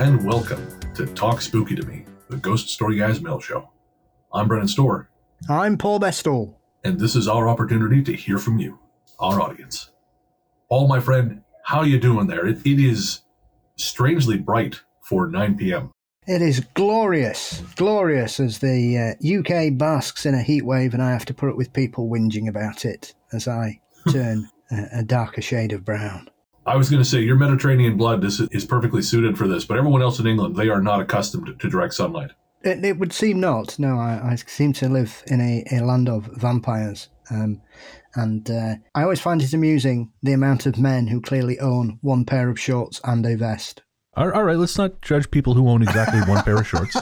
And welcome to Talk Spooky to Me, the Ghost Story Guys mail show. I'm Brennan Storr, I'm Paul Bestall. and this is our opportunity to hear from you, our audience. Paul, my friend, how you doing there? It, it is strangely bright for 9 p.m. It is glorious, glorious as the uh, UK basks in a heat wave, and I have to put up with people whinging about it as I turn a, a darker shade of brown. I was going to say your Mediterranean blood is, is perfectly suited for this, but everyone else in England, they are not accustomed to, to direct sunlight. It, it would seem not. No, I, I seem to live in a, a land of vampires. Um, and uh, I always find it amusing the amount of men who clearly own one pair of shorts and a vest. All all right, let's not judge people who own exactly one pair of shorts.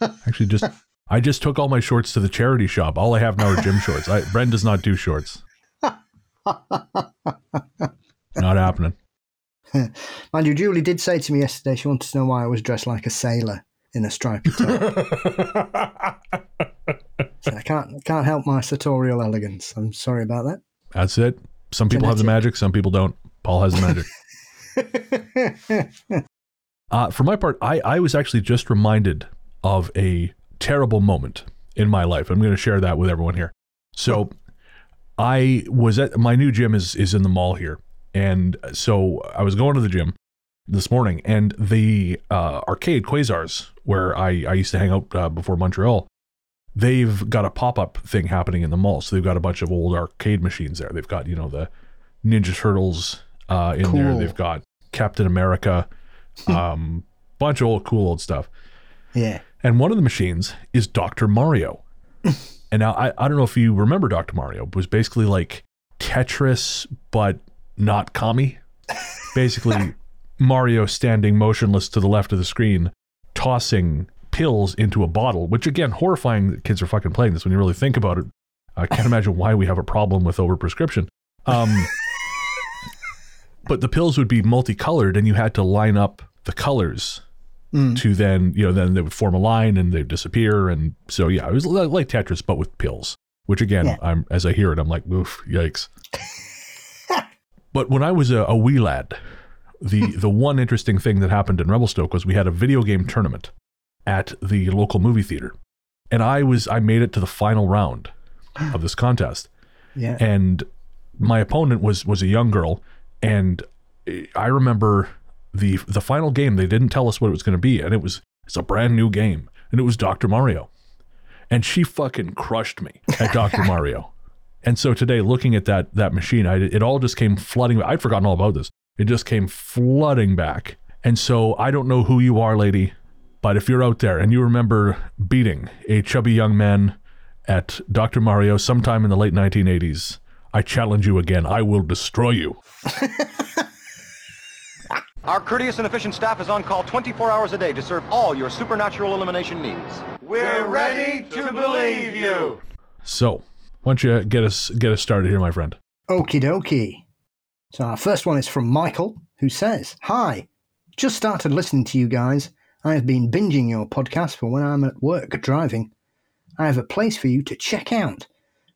Actually, just I just took all my shorts to the charity shop. All I have now are gym shorts. I, Bren does not do shorts. happening. Mind you, Julie did say to me yesterday she wanted to know why I was dressed like a sailor in a striped top. so I can't can't help my sartorial elegance. I'm sorry about that. That's it. Some people have the magic. Some people don't. Paul has the magic. Uh, for my part, I, I was actually just reminded of a terrible moment in my life. I'm going to share that with everyone here. So, I was at my new gym is is in the mall here, and so I was going to the gym this morning, and the uh, arcade Quasars, where I I used to hang out uh, before Montreal, they've got a pop up thing happening in the mall. So they've got a bunch of old arcade machines there. They've got you know the Ninja Turtles uh, in there. They've got Captain America, um, bunch of old cool old stuff. yeah. And one of the machines is Dr. Mario. and now I, I don't know if you remember Dr. Mario. It was basically like Tetris, but not Kami. Basically, Mario standing motionless to the left of the screen, tossing pills into a bottle, which again, horrifying that kids are fucking playing this when you really think about it. I can't imagine why we have a problem with overprescription. Um, but the pills would be multicolored and you had to line up the colors to then you know then they would form a line and they'd disappear and so yeah it was like tetris but with pills which again Yeah. i'm as i hear it i'm like oof yikes but when i was a, a wee lad the the one interesting thing that happened in revelstoke was we had a video game tournament at the local movie theater. And i was i made it to the final round of this contest. Yeah. and my opponent was was a young girl. And i remember the the final game they didn't tell us what it was going to be. And it was it's a brand new game. And it was dr mario. And she fucking crushed me at dr mario and so today looking at that that machine I, it all just came flooding i'd forgotten all about this it just came flooding back and so i don't know who you are lady but if you're out there and you remember beating a chubby young man at Dr. Mario sometime in the late 1980s, I challenge you again. I will destroy you. Our courteous and efficient staff is on call 24 hours a day to serve all your supernatural elimination needs. We're ready to believe you. So, why don't you get us get us started here, my friend? Okie dokie. So our first one is from Michael, who says, Hi, just started listening to you guys. I have been binging your podcast for when I'm at work driving. I have a place for you to check out.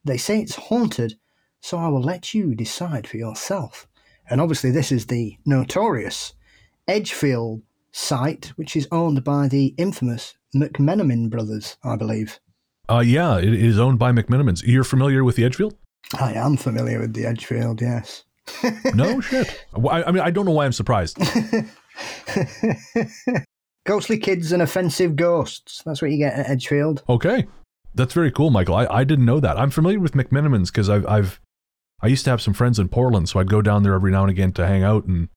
They say it's haunted, so I will let you decide for yourself. And obviously, this is the notorious Edgefield site, which is owned by the infamous McMenamin brothers, I believe. Uh, yeah, it is owned by McMenamins. You're familiar with the Edgefield? I am familiar with the Edgefield, yes. No shit. I, I mean, I don't know why I'm surprised. Ghostly kids and offensive ghosts. That's what you get at Edgefield. Okay, that's very cool, Michael. I, I didn't know that. I'm familiar with McMenamins because I've I've I used to have some friends in Portland, so I'd go down there every now and again to hang out, and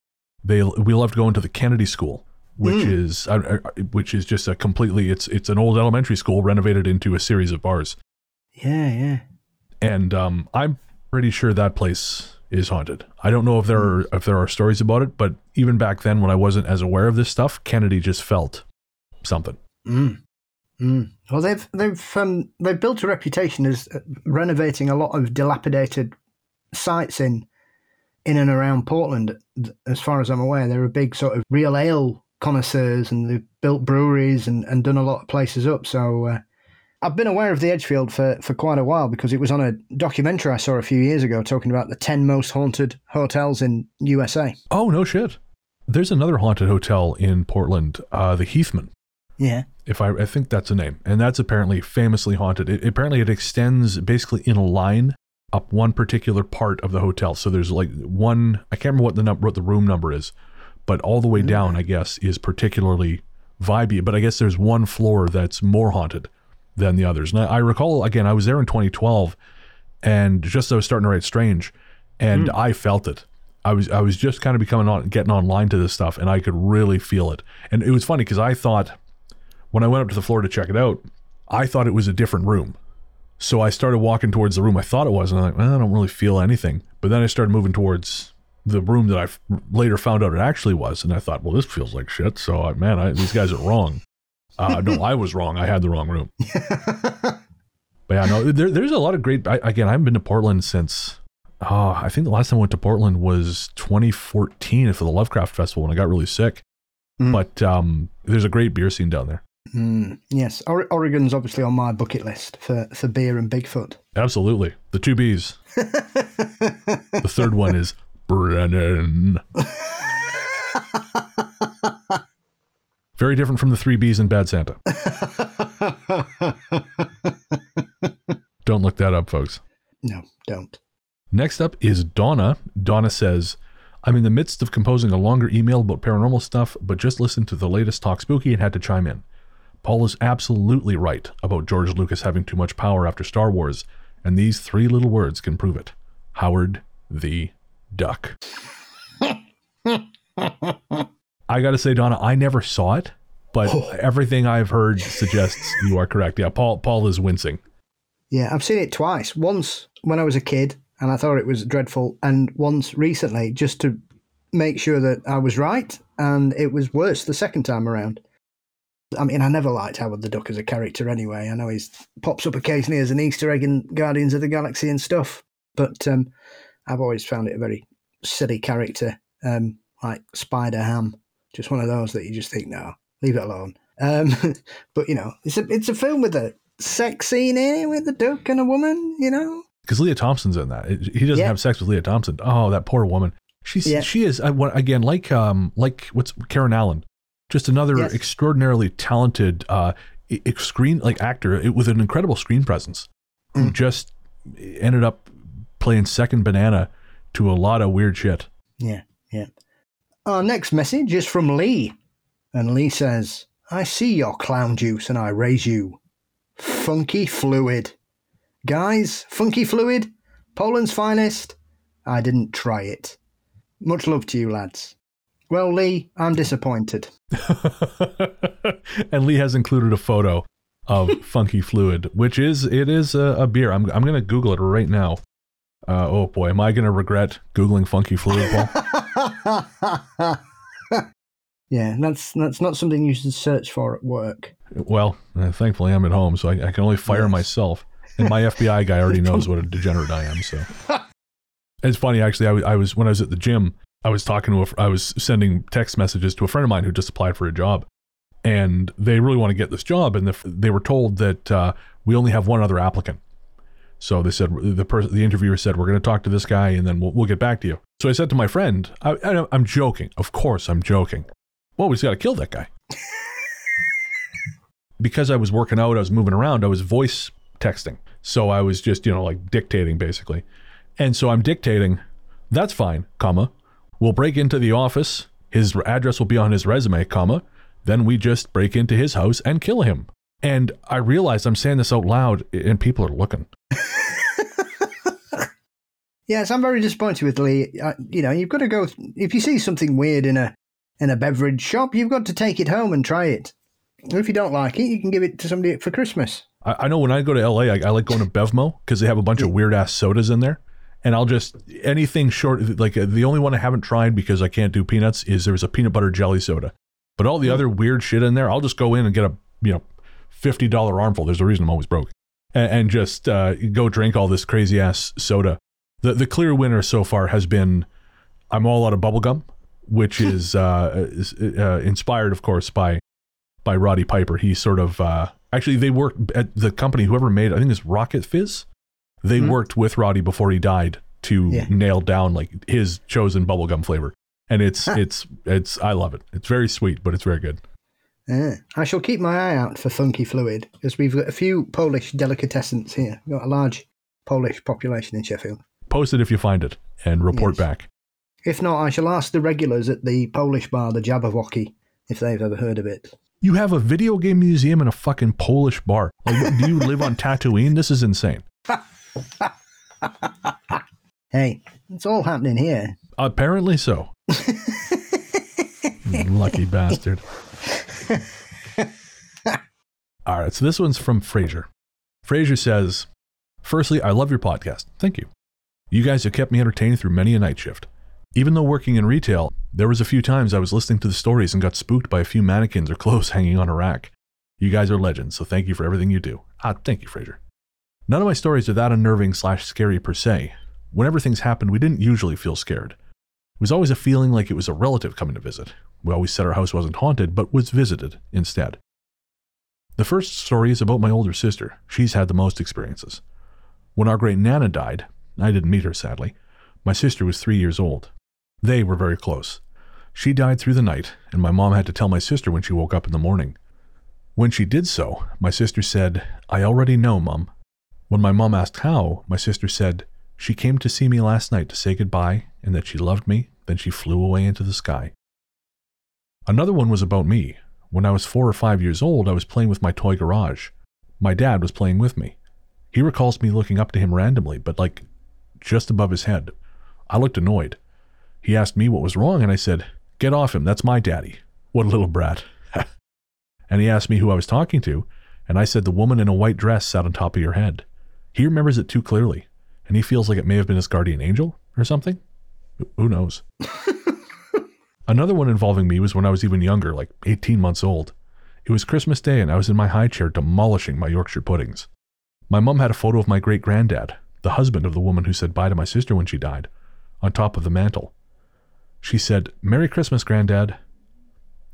they we loved going to the Kennedy School, which is uh, uh, which is just a completely it's it's an old elementary school renovated into a series of bars, Yeah, yeah. and um, I'm pretty sure that place is haunted. I don't know if there are if there are stories about it, but even back then when I wasn't as aware of this stuff, Kennedy just felt something. Mm. Mm. Well, they've they've um, they've built a reputation as uh, renovating a lot of dilapidated sites in in and around Portland. As far as I'm aware, they're a big sort of real ale connoisseurs, and they've built breweries and, and done a lot of places up. So uh, I've been aware of the Edgefield for, for quite a while because it was on a documentary I saw a few years ago talking about the ten most haunted hotels in USA. Oh no shit. There's another haunted hotel in Portland, uh, the Heathman. Yeah. If I, I think that's a name, and that's apparently famously haunted. It, apparently, it extends basically in a line up one particular part of the hotel. So there's like one. I can't remember what the number, what the room number is, but all the way mm. down, I guess, is particularly vibey. But I guess there's one floor that's more haunted than the others. And I, I recall again, I was there in 2012, and just as I was starting to write Strange, and mm. I felt it. I was I was just kind of becoming on getting online to this stuff, and I could really feel it. And it was funny because I thought when I went up to the floor to check it out, I thought it was a different room. So I started walking towards the room I thought it was, and I'm like, well, I don't really feel anything. But then I started moving towards the room that I f- later found out it actually was, and I thought, well, this feels like shit. So uh, man, I, these guys are wrong. Uh, no, I was wrong. I had the wrong room. But yeah, no, there, there's a lot of great. I, again, I haven't been to Portland since. Oh, I think the last time I went to Portland was 2014 for the Lovecraft Festival when I got really sick. Mm. But um, there's a great beer scene down there. Mm, yes, or- Oregon's obviously on my bucket list for, for beer and Bigfoot. Absolutely, the two B's. the third one is Brennan. Very different from the three B's in Bad Santa. Don't look that up, folks. no, don't. Next up is Donna. Donna says, I'm in the midst of composing a longer email about paranormal stuff, but just listened to the latest Talk Spooky and had to chime in. Paul is absolutely right about George Lucas having too much power after Star Wars, and these three little words can prove it Howard the Duck. I gotta say, Donna, I never saw it, but everything I've heard suggests you are correct. Yeah, Paul Paul is wincing. Yeah, I've seen it twice. Once when I was a kid and I thought it was dreadful, and once recently just to make sure that I was right, and it was worse the second time around. I mean, I never liked Howard the Duck as a character anyway. I know he pops up occasionally as an Easter egg in Guardians of the Galaxy and stuff, but um, I've always found it a very silly character, um, like Spider Ham. Just one of those that you just think, no, leave it alone. Um, but you know, it's a it's a film with a sex scene in it with a duck and a woman. You know, because Lea Thompson's in that. He doesn't Yeah. have sex with Lea Thompson. Oh, that poor woman. She's Yeah. she is again like um like what's Karen Allen, just another Yes. extraordinarily talented uh screen like actor with an incredible screen presence, who Mm. just ended up playing second banana to a lot of weird shit. Yeah, yeah. Our next message is from Lee. And Lee says, I see your clown juice and I raise you. Funky fluid. Guys, funky fluid? Poland's finest? I didn't try it. Much love to you, lads. Well, Lee, I'm disappointed. and Lee has included a photo of Funky Fluid, which is it is a, a beer. I'm I'm gonna Google it right now. Uh, oh boy, am I gonna regret googling Funky Fluid, Paul? yeah, that's that's not something you should search for at work. well, uh, thankfully I'm at home, so I, I can only fire Yes. myself. And my FBI guy already knows what a degenerate I am. So it's funny actually. I was, I was when I was at the gym. I was talking to a, fr- I was sending text messages to a friend of mine who just applied for a job, and they really want to get this job, and the, f- they were told that uh, we only have one other applicant. So they said the person, the interviewer said, "We're going to talk to this guy, and then we'll, we'll get back to you." So I said to my friend, I, I, "I'm joking, of course, I'm joking. Well, we just got to kill that guy." because I was working out, I was moving around, I was voice texting. So I was just, you know, like dictating basically. And so I'm dictating, that's fine, comma. We'll break into the office. His address will be on his resume, comma. Then we just break into his house and kill him. And I realized I'm saying this out loud and people are looking. Yes, I'm very disappointed with Lee. Uh, you know, you've got to go. If you see something weird in a in a beverage shop, you've got to take it home and try it. And if you don't like it, you can give it to somebody for Christmas. I, I know when I go to LA, I, I like going to Bevmo because they have a bunch of weird ass sodas in there. And I'll just anything short like uh, the only one I haven't tried because I can't do peanuts is there's a peanut butter jelly soda. But all the other weird shit in there, I'll just go in and get a you know fifty dollar armful. There's a reason I'm always broke, and, and just uh, go drink all this crazy ass soda. The the clear winner so far has been I'm all out of bubblegum, which is, uh, is uh, inspired, of course, by by Roddy Piper. He sort of uh, actually they worked at the company whoever made I think it's Rocket Fizz. They Mhm. worked with Roddy before he died to Yeah. nail down like his chosen bubblegum flavor. and it's it's it's I love it. It's very sweet, but it's very good. Yeah. I shall keep my eye out for funky fluid as we've got a few Polish delicatessens here. We've got a large Polish population in Sheffield. Post it if you find it and report Yes. back. If not, I shall ask the regulars at the Polish bar, the Jabberwocky, if they've ever heard of it. You have a video game museum and a fucking Polish bar. Like, do you live on Tatooine? This is insane. Hey, it's all happening here. Apparently so. Lucky bastard. All right, so this one's from Fraser. Fraser says, Firstly, I love your podcast. Thank you. You guys have kept me entertained through many a night shift. Even though working in retail, there was a few times I was listening to the stories and got spooked by a few mannequins or clothes hanging on a rack. You guys are legends, so thank you for everything you do. Ah, thank you, Fraser. None of my stories are that unnerving slash scary per se. Whenever things happened, we didn't usually feel scared. It was always a feeling like it was a relative coming to visit. We always said our house wasn't haunted, but was visited instead. The first story is about my older sister. She's had the most experiences. When our great Nana died, I didn't meet her sadly, my sister was three years old. They were very close. She died through the night, and my mom had to tell my sister when she woke up in the morning. When she did so, my sister said, I already know, Mum. When my mom asked how, my sister said, She came to see me last night to say goodbye and that she loved me, then she flew away into the sky. Another one was about me. When I was four or five years old, I was playing with my toy garage. My dad was playing with me. He recalls me looking up to him randomly, but like just above his head. I looked annoyed. He asked me what was wrong, and I said, Get off him, that's my daddy. What a little brat. and he asked me who I was talking to, and I said the woman in a white dress sat on top of your head. He remembers it too clearly, and he feels like it may have been his guardian angel or something. Wh- Who knows? Another one involving me was when I was even younger, like 18 months old. It was Christmas Day, and I was in my high chair demolishing my Yorkshire puddings. My mum had a photo of my great granddad, the husband of the woman who said bye to my sister when she died, on top of the mantel. She said, Merry Christmas, Granddad.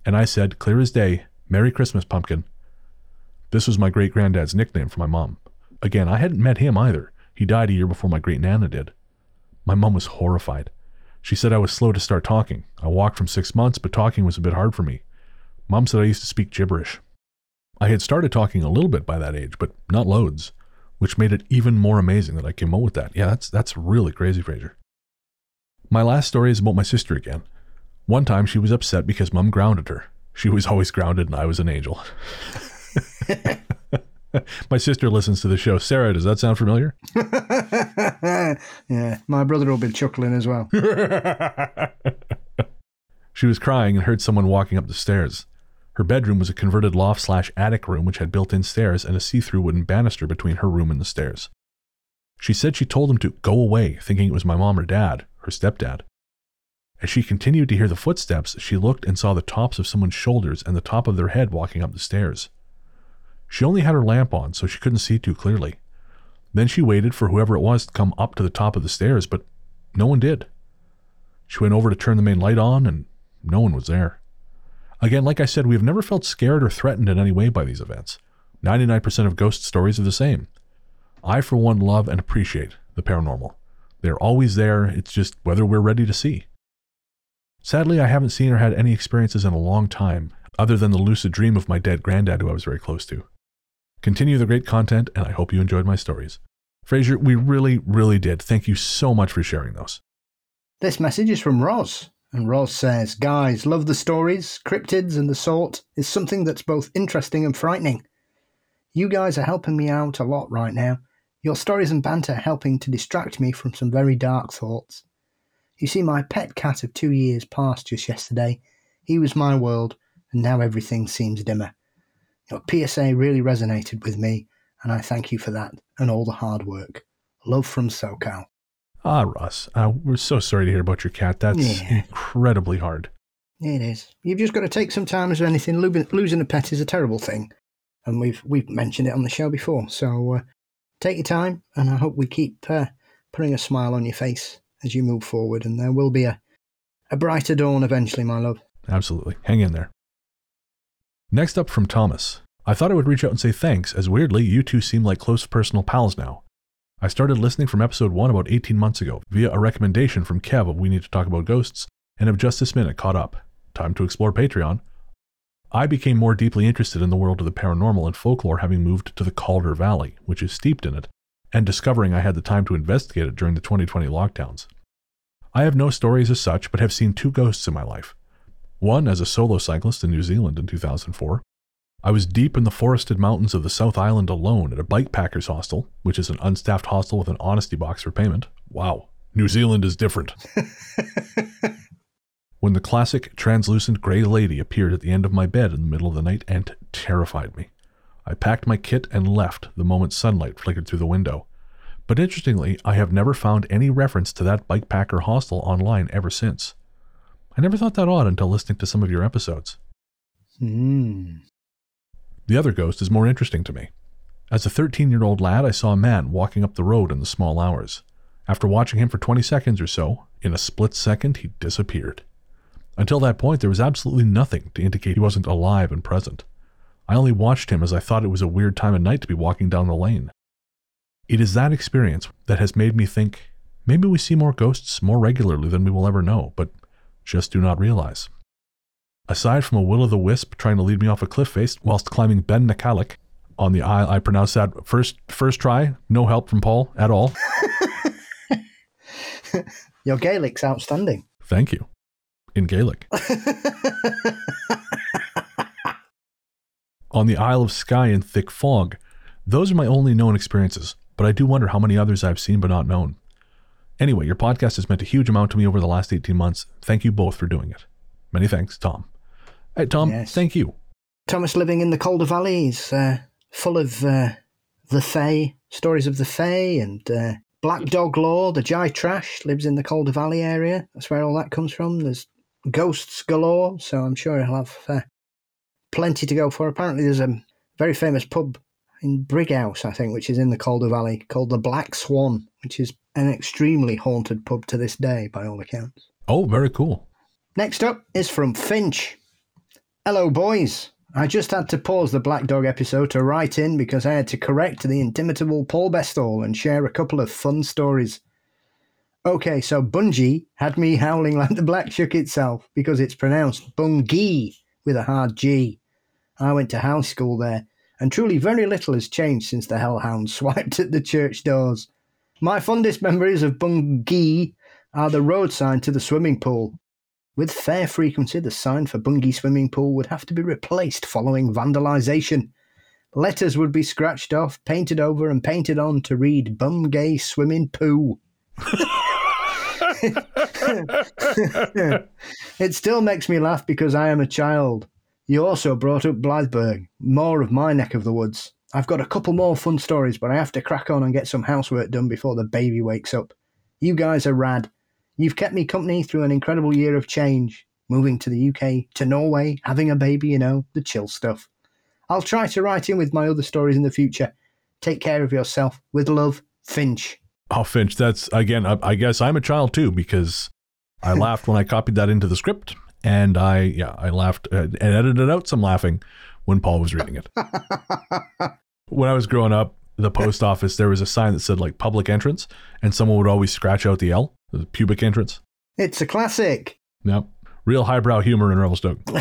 And I said, clear as day, Merry Christmas, Pumpkin. This was my great granddad's nickname for my mom. Again, I hadn't met him either. He died a year before my great Nana did. My mom was horrified. She said I was slow to start talking. I walked from six months, but talking was a bit hard for me. Mom said I used to speak gibberish. I had started talking a little bit by that age, but not loads, which made it even more amazing that I came up with that. Yeah, that's that's really crazy, Fraser. My last story is about my sister again. One time she was upset because mom grounded her. She was always grounded and I was an angel. my sister listens to the show. Sarah, does that sound familiar? yeah, my brother will be chuckling as well. She was crying and heard someone walking up the stairs. Her bedroom was a converted loft slash attic room which had built in stairs and a see through wooden banister between her room and the stairs. She said she told him to go away, thinking it was my mom or dad, her stepdad. As she continued to hear the footsteps, she looked and saw the tops of someone's shoulders and the top of their head walking up the stairs. She only had her lamp on, so she couldn't see too clearly. Then she waited for whoever it was to come up to the top of the stairs, but no one did. She went over to turn the main light on, and no one was there. Again, like I said, we have never felt scared or threatened in any way by these events. 99% of ghost stories are the same. I, for one, love and appreciate the paranormal. They're always there, it's just whether we're ready to see. Sadly, I haven't seen or had any experiences in a long time, other than the lucid dream of my dead granddad who I was very close to. Continue the great content, and I hope you enjoyed my stories. Fraser, we really, really did. Thank you so much for sharing those. This message is from Roz, and Roz says, Guys, love the stories, cryptids, and the sort is something that's both interesting and frightening. You guys are helping me out a lot right now. Your stories and banter are helping to distract me from some very dark thoughts. You see, my pet cat of two years passed just yesterday. He was my world, and now everything seems dimmer. Your PSA really resonated with me, and I thank you for that and all the hard work. Love from SoCal. Ah, Russ, uh, we're so sorry to hear about your cat. That's Yeah. incredibly hard. It is. You've just got to take some time as anything. Losing a pet is a terrible thing, and we've we've mentioned it on the show before. So uh, take your time, and I hope we keep uh, putting a smile on your face as you move forward, and there will be a a brighter dawn eventually, my love. Absolutely. Hang in there. Next up from Thomas. I thought I would reach out and say thanks, as weirdly, you two seem like close personal pals now. I started listening from episode 1 about 18 months ago via a recommendation from Kev of We Need to Talk About Ghosts, and have just this minute caught up. Time to explore Patreon. I became more deeply interested in the world of the paranormal and folklore having moved to the Calder Valley, which is steeped in it, and discovering I had the time to investigate it during the 2020 lockdowns. I have no stories as such, but have seen two ghosts in my life. One as a solo cyclist in New Zealand in 2004. I was deep in the forested mountains of the South Island alone at a bikepackers hostel, which is an unstaffed hostel with an honesty box for payment. Wow, New Zealand is different. when the classic translucent gray lady appeared at the end of my bed in the middle of the night and terrified me. I packed my kit and left the moment sunlight flickered through the window. But interestingly, I have never found any reference to that bikepacker hostel online ever since. I never thought that odd until listening to some of your episodes. Hmm. The other ghost is more interesting to me. As a 13 year old lad, I saw a man walking up the road in the small hours. After watching him for 20 seconds or so, in a split second, he disappeared. Until that point, there was absolutely nothing to indicate he wasn't alive and present. I only watched him as I thought it was a weird time of night to be walking down the lane. It is that experience that has made me think maybe we see more ghosts more regularly than we will ever know, but just do not realize. Aside from a will o' the wisp trying to lead me off a cliff face whilst climbing Ben Nakalik on the Isle, I pronounced that first first try, no help from Paul at all. Your Gaelic's outstanding. Thank you. In Gaelic. on the Isle of Skye in thick fog. Those are my only known experiences, but I do wonder how many others I've seen but not known. Anyway, your podcast has meant a huge amount to me over the last 18 months. Thank you both for doing it. Many thanks, Tom. Hey, Tom, Yes. thank you. Thomas living in the Calder Valley is uh, full of uh, the Fae, stories of the Fae, and uh, Black Dog Lore. The Gytrash lives in the Calder Valley area. That's where all that comes from. There's ghosts galore, so I'm sure he'll have uh, plenty to go for. Apparently, there's a very famous pub in Brighouse, I think, which is in the Calder Valley, called the Black Swan, which is an extremely haunted pub to this day, by all accounts. Oh, very cool. Next up is from Finch. Hello, boys. I just had to pause the Black Dog episode to write in because I had to correct the inimitable Paul Bestall and share a couple of fun stories. Okay, so Bungay had me howling like the Black Shuck itself because it's pronounced Bungay with a hard G. I went to house school there, and truly very little has changed since the Hellhound swiped at the church doors. My fondest memories of Bungay are the road sign to the swimming pool. With fair frequency, the sign for Bungay Swimming Pool would have to be replaced following vandalisation. Letters would be scratched off, painted over, and painted on to read Bum Gay Swimming Poo. it still makes me laugh because I am a child. You also brought up Blythburgh, more of my neck of the woods. I've got a couple more fun stories, but I have to crack on and get some housework done before the baby wakes up. You guys are rad. You've kept me company through an incredible year of change, moving to the UK, to Norway, having a baby, you know, the chill stuff. I'll try to write in with my other stories in the future. Take care of yourself. With love, Finch. Oh, Finch, that's again, I, I guess I'm a child too because I laughed when I copied that into the script, and I, yeah, I laughed uh, and edited out some laughing when Paul was reading it. when I was growing up, the post office, there was a sign that said like public entrance, and someone would always scratch out the L, the pubic entrance. It's a classic. Yep. Real highbrow humor in Revelstoke.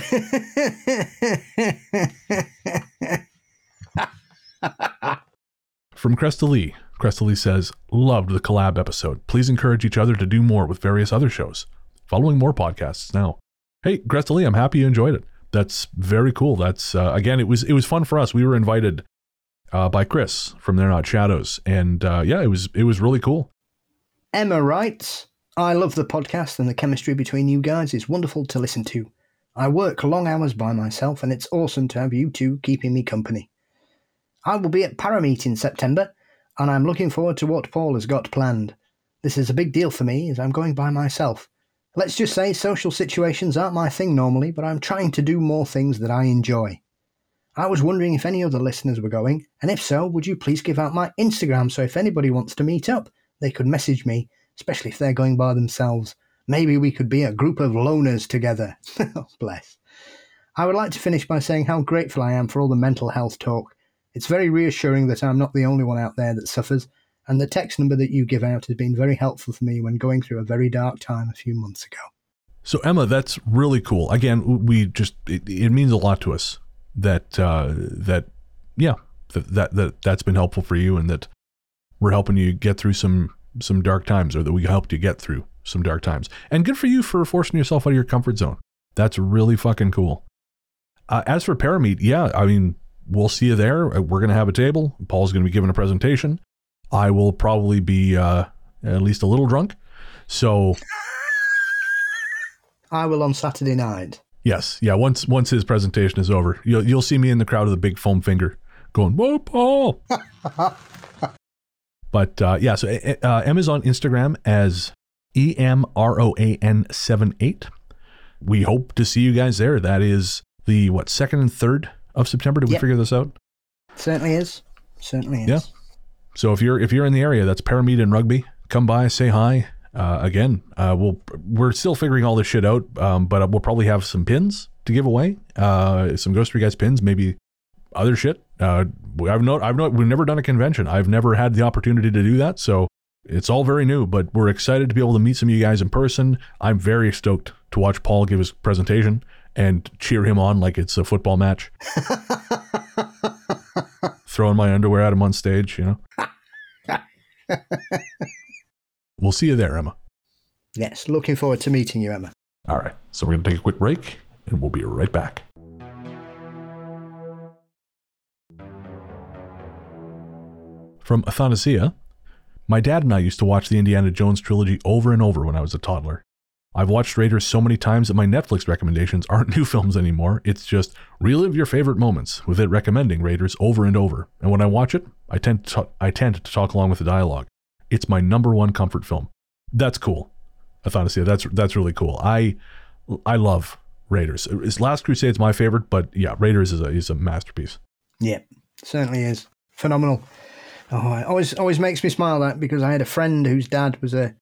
From Cresta Lee, Cresta Lee says, Loved the collab episode. Please encourage each other to do more with various other shows. Following more podcasts now. Hey, Cresta Lee, I'm happy you enjoyed it. That's very cool. That's uh, again, it was it was fun for us. We were invited uh, by Chris from They're Not Shadows, and uh, yeah, it was it was really cool. Emma writes, I love the podcast and the chemistry between you guys is wonderful to listen to. I work long hours by myself and it's awesome to have you two keeping me company. I will be at Parameet in September and I'm looking forward to what Paul has got planned. This is a big deal for me as I'm going by myself. Let's just say social situations aren't my thing normally, but I'm trying to do more things that I enjoy. I was wondering if any other listeners were going, and if so, would you please give out my Instagram so if anybody wants to meet up, they could message me, especially if they're going by themselves. Maybe we could be a group of loners together. oh, bless. I would like to finish by saying how grateful I am for all the mental health talk. It's very reassuring that I'm not the only one out there that suffers, and the text number that you give out has been very helpful for me when going through a very dark time a few months ago. So Emma, that's really cool. Again, we just it, it means a lot to us that uh, that yeah that, that that that's been helpful for you and that we're helping you get through some some dark times or that we helped you get through some dark times. And good for you for forcing yourself out of your comfort zone. That's really fucking cool. Uh, as for Parameet, yeah, I mean, we'll see you there. We're going to have a table. Paul's going to be giving a presentation. I will probably be uh, at least a little drunk. So, I will on Saturday night. yes, yeah, once once his presentation is over, you'll, you'll see me in the crowd with a big foam finger going, Whoa, Paul. but uh, yeah, so uh, Emma's on Instagram as E M R O A N 78. We hope to see you guys there. That is the, what, second and third of September? Did we Yep. figure this out? Certainly is. Certainly is. Yeah. So if you're if you're in the area, that's Parameet and Rugby. Come by, say hi. Uh, again, uh, we'll we're still figuring all this shit out, um, but we'll probably have some pins to give away. Uh, some Ghost Story Guys pins, maybe other shit. Uh, I've not I've not we've never done a convention. I've never had the opportunity to do that, so it's all very new. But we're excited to be able to meet some of you guys in person. I'm very stoked to watch Paul give his presentation and cheer him on like it's a football match. Throwing my underwear at him on stage, you know. we'll see you there, Emma. Yes, looking forward to meeting you, Emma. All right. So we're going to take a quick break and we'll be right back. From Athanasia, my dad and I used to watch the Indiana Jones trilogy over and over when I was a toddler. I've watched Raiders so many times that my Netflix recommendations aren't new films anymore. It's just relive your favorite moments, with it recommending Raiders over and over. And when I watch it, I tend to talk, I tend to talk along with the dialogue. It's my number one comfort film. That's cool. i thought Athanasia, that's that's really cool. I I love Raiders. It's Last Crusade's my favorite, but yeah, Raiders is a is a masterpiece. Yep, certainly is. Phenomenal. Oh, it always always makes me smile that because I had a friend whose dad was a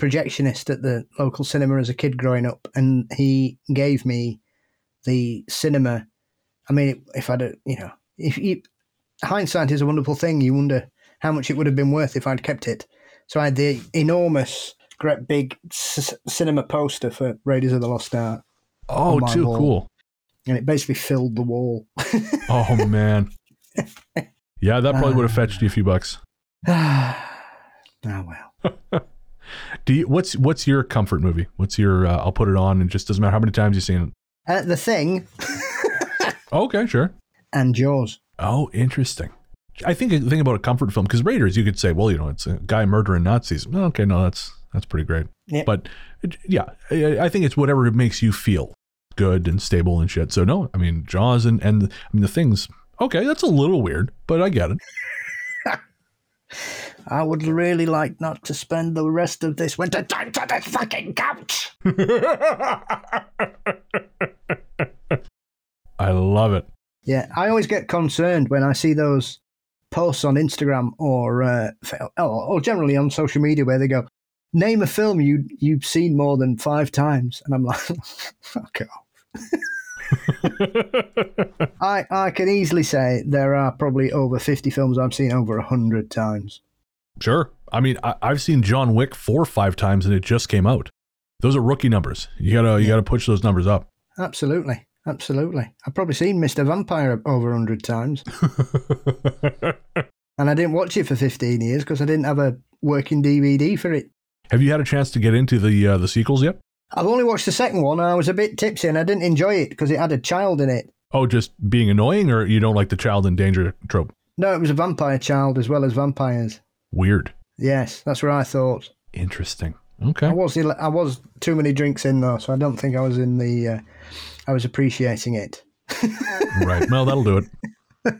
projectionist at the local cinema as a kid growing up, and he gave me the cinema. I mean, if I'd, you know, if you, hindsight is a wonderful thing, you wonder how much it would have been worth if I'd kept it. So I had the enormous, great big c- cinema poster for Raiders of the Lost Ark, Oh, too wall. cool. and it basically filled the wall. Oh man. Yeah, that probably would have fetched you a few bucks. ah, well. Do you, what's what's your comfort movie? What's your uh, I'll put it on and just doesn't matter how many times you've seen it. Uh, the thing Okay, sure. and Jaws. Oh, interesting. I think the thing about a comfort film because Raiders, you could say, well, you know, it's a guy murdering Nazis. Okay, no, that's that's pretty great. Yep. But yeah, I, I think it's whatever makes you feel good and stable and shit. So no, I mean Jaws and and I mean the things. Okay, that's a little weird, but I get it. I would really like not to spend the rest of this winter time on this fucking couch. I love it. Yeah, I always get concerned when I see those posts on Instagram or uh, or or generally on social media where they go, "Name a film you you've seen more than five times," and I'm like, "Fuck off." I I can easily say there are probably over fifty films I've seen over a hundred times. Sure. I mean, I, I've seen John Wick four or five times, and it just came out. Those are rookie numbers. You gotta you gotta push those numbers up. Absolutely, absolutely. I've probably seen Mister Vampire over a hundred times. And I didn't watch it for 15 years because I didn't have a working DVD for it. Have you had a chance to get into the uh, the sequels yet? I've only watched the second one and I was a bit tipsy and I didn't enjoy it because it had a child in it. Oh, just being annoying, or you don't like the child in danger trope? No, it was a vampire child as well as vampires. Weird. Yes, that's what I thought. Interesting. Okay. I was I was too many drinks in though, so I don't think I was in the. Uh, I was appreciating it. right. Well, that'll do it.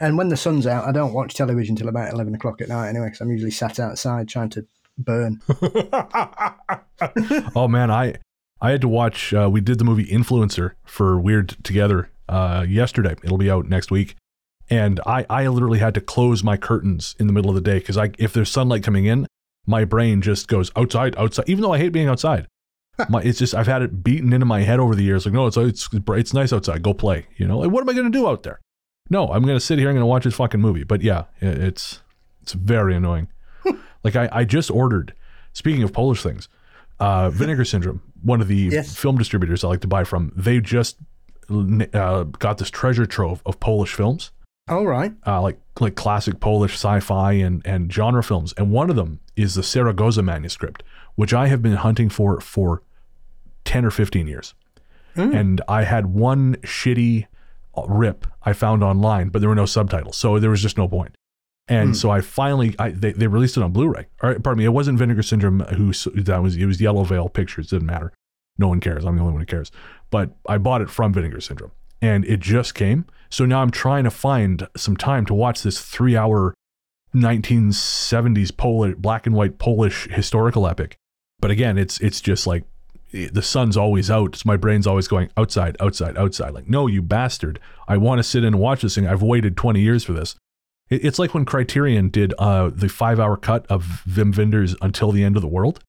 And when the sun's out, I don't watch television till about eleven o'clock at night anyway, because I'm usually sat outside trying to burn. oh man, I I had to watch. Uh, we did the movie Influencer for Weird Together uh, yesterday. It'll be out next week, and I I literally had to close my curtains in the middle of the day because I if there's sunlight coming in, my brain just goes outside, outside. Even though I hate being outside, my it's just I've had it beaten into my head over the years. Like no, it's it's it's nice outside. Go play. You know, like, what am I going to do out there? No, I'm going to sit here. I'm going to watch this fucking movie. But yeah, it- it's it's very annoying. Like I I just ordered. Speaking of Polish things, Uh, Vinegar Syndrome, one of the Yes. film distributors I like to buy from, they just uh, got this treasure trove of Polish films, All right. uh, like like classic Polish sci-fi and and genre films, and one of them is the Saragossa manuscript, which I have been hunting for for ten or fifteen years, and I had one shitty uh, rip I found online, but there were no subtitles, so there was just no point. And so I finally, I, they, they released it on Blu-ray. Or, pardon me, it wasn't Vinegar Syndrome who that was. It was Yellow Veil Pictures. Didn't matter. No one cares. I'm the only one who cares. But I bought it from Vinegar Syndrome, and it just came. So now I'm trying to find some time to watch this three-hour 1970s Polish, black and white Polish historical epic. But again, it's it's just like eh, the sun's always out. So my brain's always going outside, outside, outside. Like, no, you bastard! I want to sit in and watch this thing. I've waited 20 years for this. It- It's like when Criterion did uh, the five-hour cut of Wim Wenders Until the End of the World.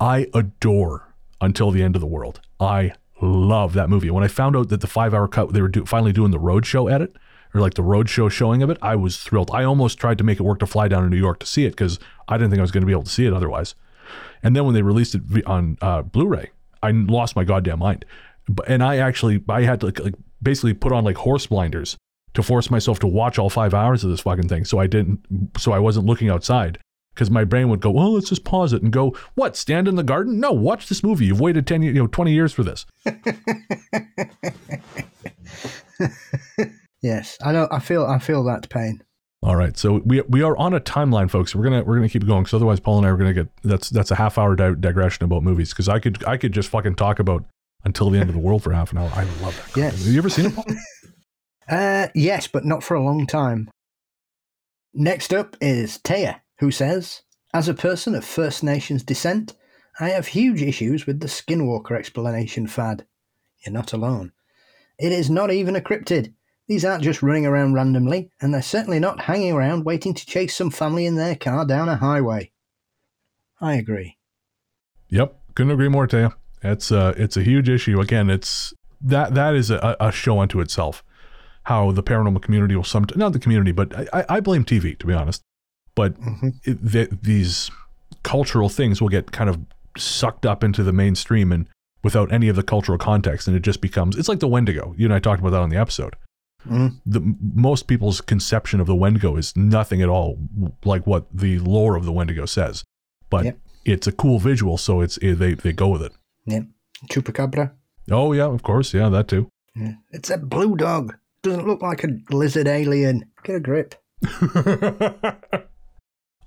I adore Until the End of the World. I love that movie. When I found out that the five-hour cut they were do- finally doing the roadshow edit or like the roadshow showing of it, I was thrilled. I almost tried to make it work to fly down to New York to see it because I didn't think I was going to be able to see it otherwise. And then when they released it on uh, Blu-ray, I lost my goddamn mind. And I actually I had to like basically put on like horse blinders to force myself to watch all five hours of this fucking thing. So I didn't. So I wasn't looking outside because my brain would go, well, let's just pause it and go, what? Stand in the garden? No, watch this movie. You've waited ten, you know, twenty years for this. Yes, I know. I feel. I feel that pain. All right, so we we are on a timeline, folks. We're gonna we're gonna keep going because otherwise, Paul and I are gonna get that's that's a half hour di- digression about movies because I could I could just fucking talk about until the end of the world for half an hour. I love that. Yes. Have you ever seen it? Uh, yes, but not for a long time. Next up is Taya, who says, As a person of First Nations descent, I have huge issues with the Skinwalker explanation fad. You're not alone. It is not even a cryptid. These aren't just running around randomly, and they're certainly not hanging around waiting to chase some family in their car down a highway. I agree. Yep, couldn't agree more, Taya. It's uh it's a huge issue. Again, it's that that is a, a show unto itself. How the paranormal community will some not the community, but I, I- blame TV to be honest. But it, th- these cultural things will get kind of sucked up into the mainstream and without any of the cultural context, and it just becomes it's like the Wendigo. You and I talked about that on the episode. Mm. The most people's conception of the Wendigo is nothing at all like what the lore of the Wendigo says, but Yep. it's a cool visual, so it's they they go with it. Yep. Chupacabra. Oh yeah, of course, yeah, that too. Yeah. It's a blue dog. Doesn't look like a lizard alien. Get a grip.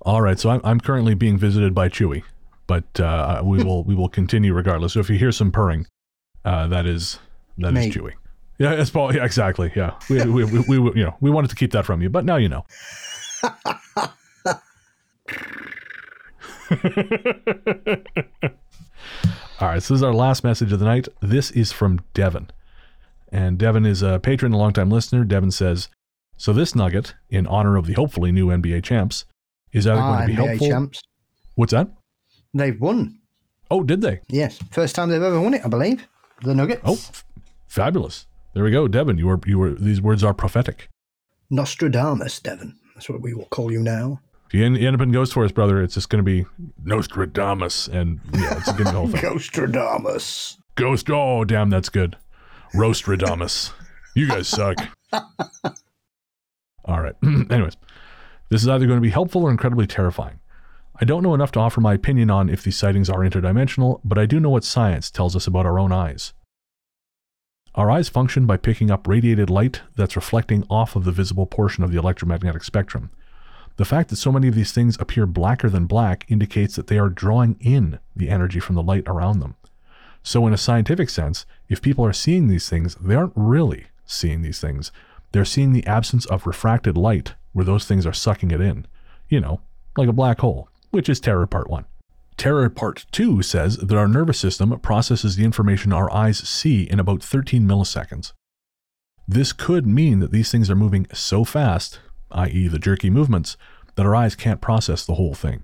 All right, so I'm I'm currently being visited by Chewy, but uh, we will we will continue regardless. So if you hear some purring, uh, that is that is Me. Chewy. Yeah, it's Paul. Yeah, exactly. Yeah, we, we, we, we you know we wanted to keep that from you, but now you know. All right, so this is our last message of the night. This is from Devin. And Devin is a patron and longtime listener. Devin says, So this nugget, in honor of the hopefully new NBA champs, is either Ah, going to be NBA helpful. champs. What's that? They've won. Oh, did they? Yes. First time they've ever won it, I believe. The Nuggets. Oh, f- fabulous. There we go. Devin, you were, you were, these words are prophetic. Nostradamus, Devin. That's what we will call you now. If you end, up in Ghost Force, brother, it's just going to be Nostradamus. And yeah, it's going to be the whole thing. Nostradamus. Ghost. Oh, damn, that's good. Roastradamus. You guys suck. All right. Anyways, this is either going to be helpful or incredibly terrifying. I don't know enough to offer my opinion on if these sightings are interdimensional, but I do know what science tells us about our own eyes. Our eyes function by picking up radiated light that's reflecting off of the visible portion of the electromagnetic spectrum. The fact that so many of these things appear blacker than black indicates that they are drawing in the energy from the light around them. So, in a scientific sense, if people are seeing these things, they aren't really seeing these things. They're seeing the absence of refracted light where those things are sucking it in. You know, like a black hole, which is Terror Part 1. Terror Part 2 says that our nervous system processes the information our eyes see in about 13 milliseconds. This could mean that these things are moving so fast, i.e., the jerky movements, that our eyes can't process the whole thing.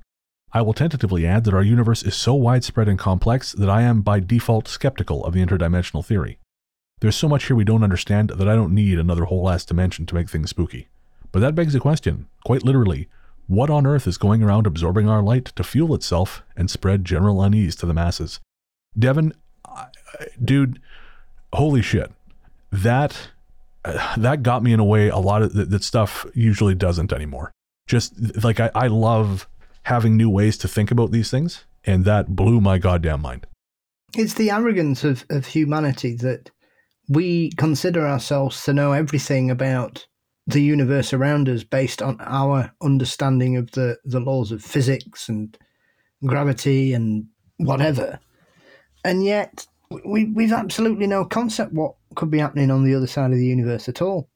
I will tentatively add that our universe is so widespread and complex that I am by default skeptical of the interdimensional theory. There's so much here we don't understand that I don't need another whole ass dimension to make things spooky. But that begs the question, quite literally, What on earth is going around absorbing our light to fuel itself and spread general unease to the masses? Devin, I- dude, holy shit. That uh, that got me in a way a lot of that, that stuff usually doesn't anymore. Just like I, I love having new ways to think about these things, and that blew my goddamn mind. It's the arrogance of, of humanity that we consider ourselves to know everything about the universe around us based on our understanding of the, the laws of physics and gravity and whatever. And yet we, we've absolutely no concept what could be happening on the other side of the universe at all.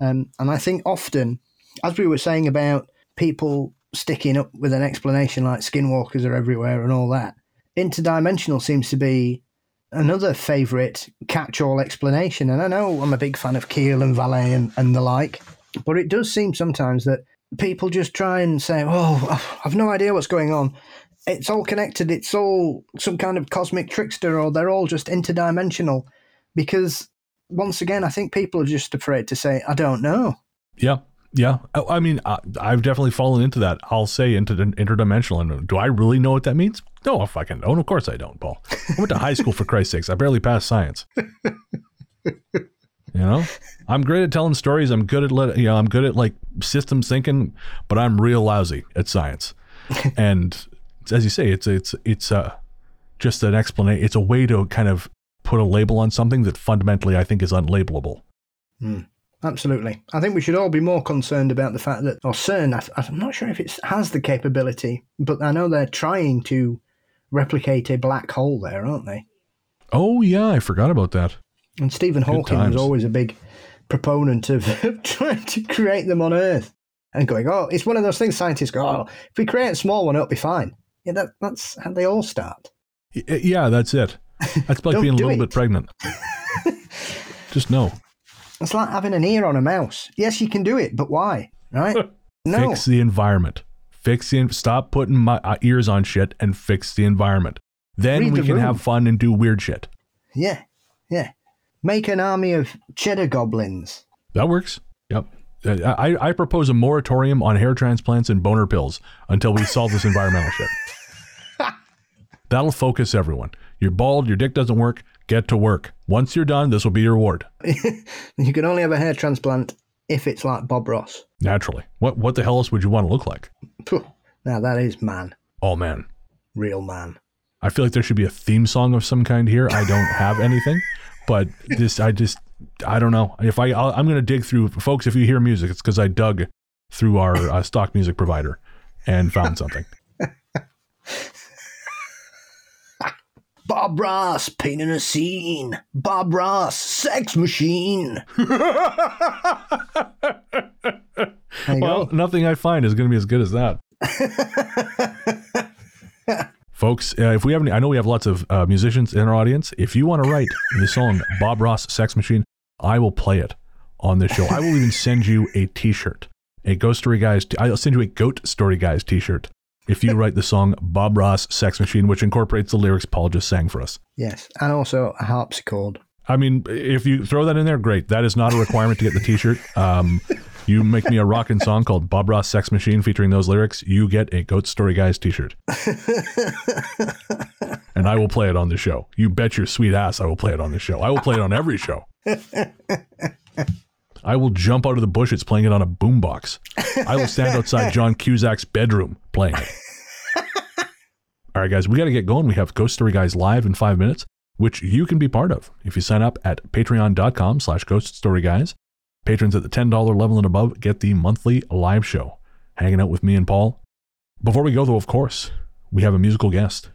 Um, and I think often, as we were saying about people sticking up with an explanation like skinwalkers are everywhere and all that, interdimensional seems to be another favourite catch-all explanation. And I know I'm a big fan of Keel and Vallée and, and the like, but it does seem sometimes that people just try and say, "Oh, I've no idea what's going on." It's all connected. It's all some kind of cosmic trickster, or they're all just interdimensional. Because once again, I think people are just afraid to say, "I don't know." Yeah, yeah. I, I mean, I, I've definitely fallen into that. I'll say into interdimensional, and do I really know what that means? No, I fucking don't. Of course I don't, Paul. I went to high school for Christ's sakes. I barely passed science. You know, I'm great at telling stories. I'm good at let, you know, I'm good at like systems thinking, but I'm real lousy at science. and as you say, it's it's it's uh, just an explanation. It's a way to kind of put a label on something that fundamentally I think is unlabelable. Absolutely. I think we should all be more concerned about the fact that, or CERN, I, I'm not sure if it has the capability, but I know they're trying to replicate a black hole there, aren't they? Oh yeah, I forgot about that. And Stephen Hawking was always a big proponent of trying to create them on Earth and going, oh, it's one of those things scientists go, oh, if we create a small one, it'll be fine. Yeah, that, that's how they all start. Yeah, that's it. That's like being a little it. bit pregnant. Just know. It's like having an ear on a mouse. Yes, you can do it, but why? Right? No. Fix the environment. Fix the stop putting my uh, ears on shit and fix the environment. Then Read we the can room. have fun and do weird shit. Yeah, yeah. Make an army of cheddar goblins. That works. Yep. Uh, I, I propose a moratorium on hair transplants and boner pills until we solve this environmental shit. That'll focus everyone. You're bald, your dick doesn't work, get to work. Once you're done, this will be your reward. You can only have a hair transplant if it's like Bob Ross. Naturally. What what the hell else would you want to look like? Now that is man, Oh man. real man. I feel like there should be a theme song of some kind here. I don't have anything, but this I just I don't know. If I I'll, I'm going to dig through folks if you hear music it's cuz I dug through our uh, stock music provider and found something. Bob Ross painting a scene. Bob Ross, sex machine. Well, go. nothing I find is going to be as good as that. Folks, uh, if we have any, I know we have lots of uh, musicians in our audience. If you want to write the song Bob Ross Sex Machine, I will play it on this show. I will even send you a t shirt, a Ghost Story Guys, t- I'll send you a Goat Story Guys t shirt if you write the song Bob Ross Sex Machine, which incorporates the lyrics Paul just sang for us. Yes, and also a harpsichord. I mean, if you throw that in there, great. That is not a requirement to get the T-shirt. Um, you make me a rockin' song called Bob Ross Sex Machine featuring those lyrics. You get a Goat Story Guys T-shirt, and I will play it on the show. You bet your sweet ass I will play it on the show. I will play it on every show. I will jump out of the bushes playing it on a boombox. I will stand outside John Cusack's bedroom playing it. All right, guys, we got to get going. We have Ghost Story Guys live in five minutes, which you can be part of if you sign up at patreon.com slash ghost story guys. Patrons at the $10 level and above get the monthly live show, hanging out with me and Paul. Before we go, though, of course, we have a musical guest.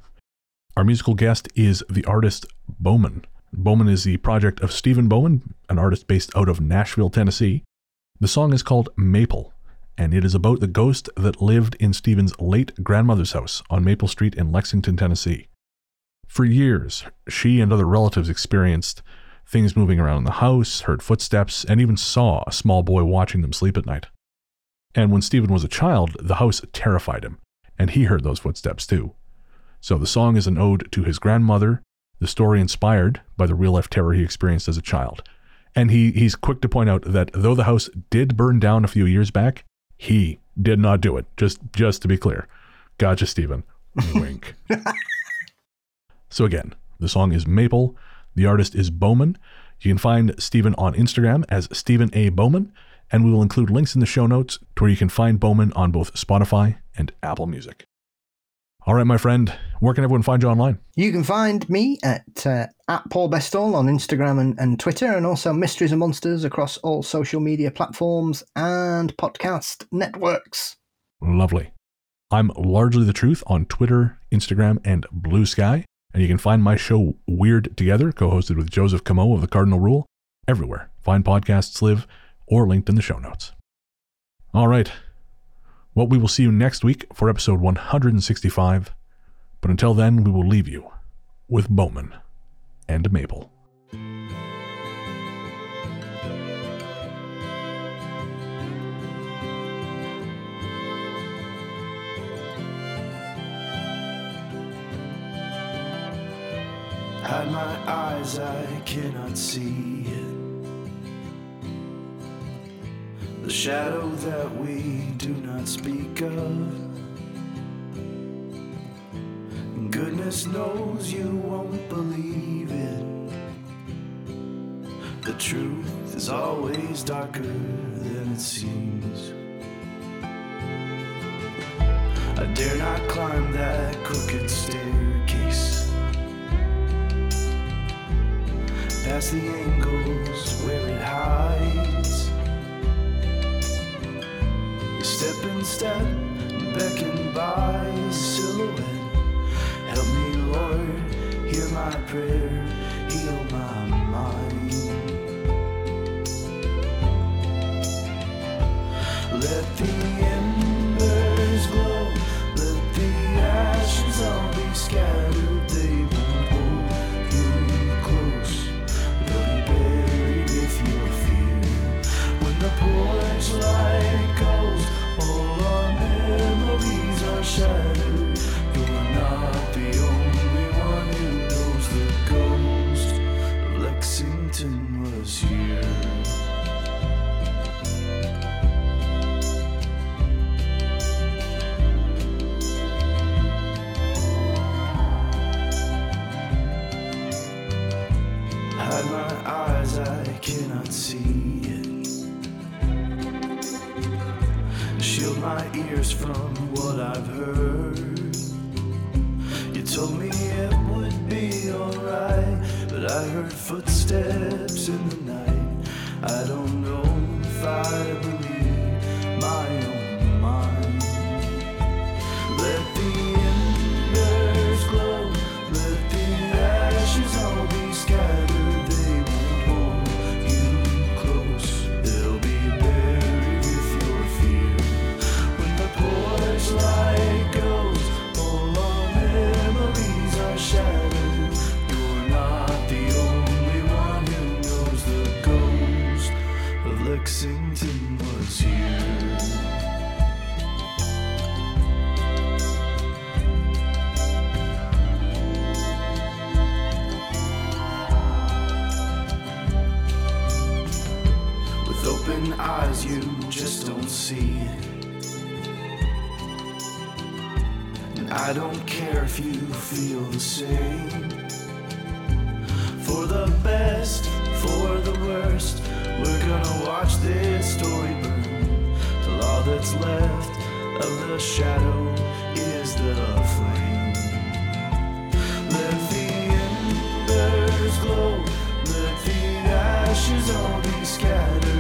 Our musical guest is the artist Bowman. Bowman is the project of Stephen Bowman, an artist based out of Nashville, Tennessee. The song is called Maple, and it is about the ghost that lived in Stephen's late grandmother's house on Maple Street in Lexington, Tennessee. For years, she and other relatives experienced things moving around in the house, heard footsteps, and even saw a small boy watching them sleep at night. And when Stephen was a child, the house terrified him, and he heard those footsteps too. So the song is an ode to his grandmother, the story inspired by the real life terror he experienced as a child. And he, he's quick to point out that though the house did burn down a few years back, he Did not do it. Just just to be clear. Gotcha, Stephen. Wink. so again, the song is Maple. The artist is Bowman. You can find Stephen on Instagram as Stephen A. Bowman, and we will include links in the show notes to where you can find Bowman on both Spotify and Apple Music. All right, my friend, where can everyone find you online? You can find me at uh, at Paul Bestall on Instagram and, and Twitter, and also Mysteries and Monsters across all social media platforms and podcast networks. Lovely. I'm largely the truth on Twitter, Instagram, and Blue Sky. And you can find my show Weird Together, co hosted with Joseph Camo of the Cardinal Rule, everywhere Find podcasts live or linked in the show notes. All right. Well, we will see you next week for episode 165. But until then, we will leave you with Bowman and Maple. Had my eyes, I cannot see shadow that we do not speak of. Goodness knows you won't believe it. The truth is always darker than it seems. I dare not climb that crooked staircase. Past the angles where it hides. Step in step, beckoned by a silhouette. Help me, Lord, hear my prayer, heal my mind. Let the I don't care if you feel the same. For the best, for the worst, we're gonna watch this story burn. Till all that's left of the shadow is the flame. Let the embers glow, let the ashes all be scattered.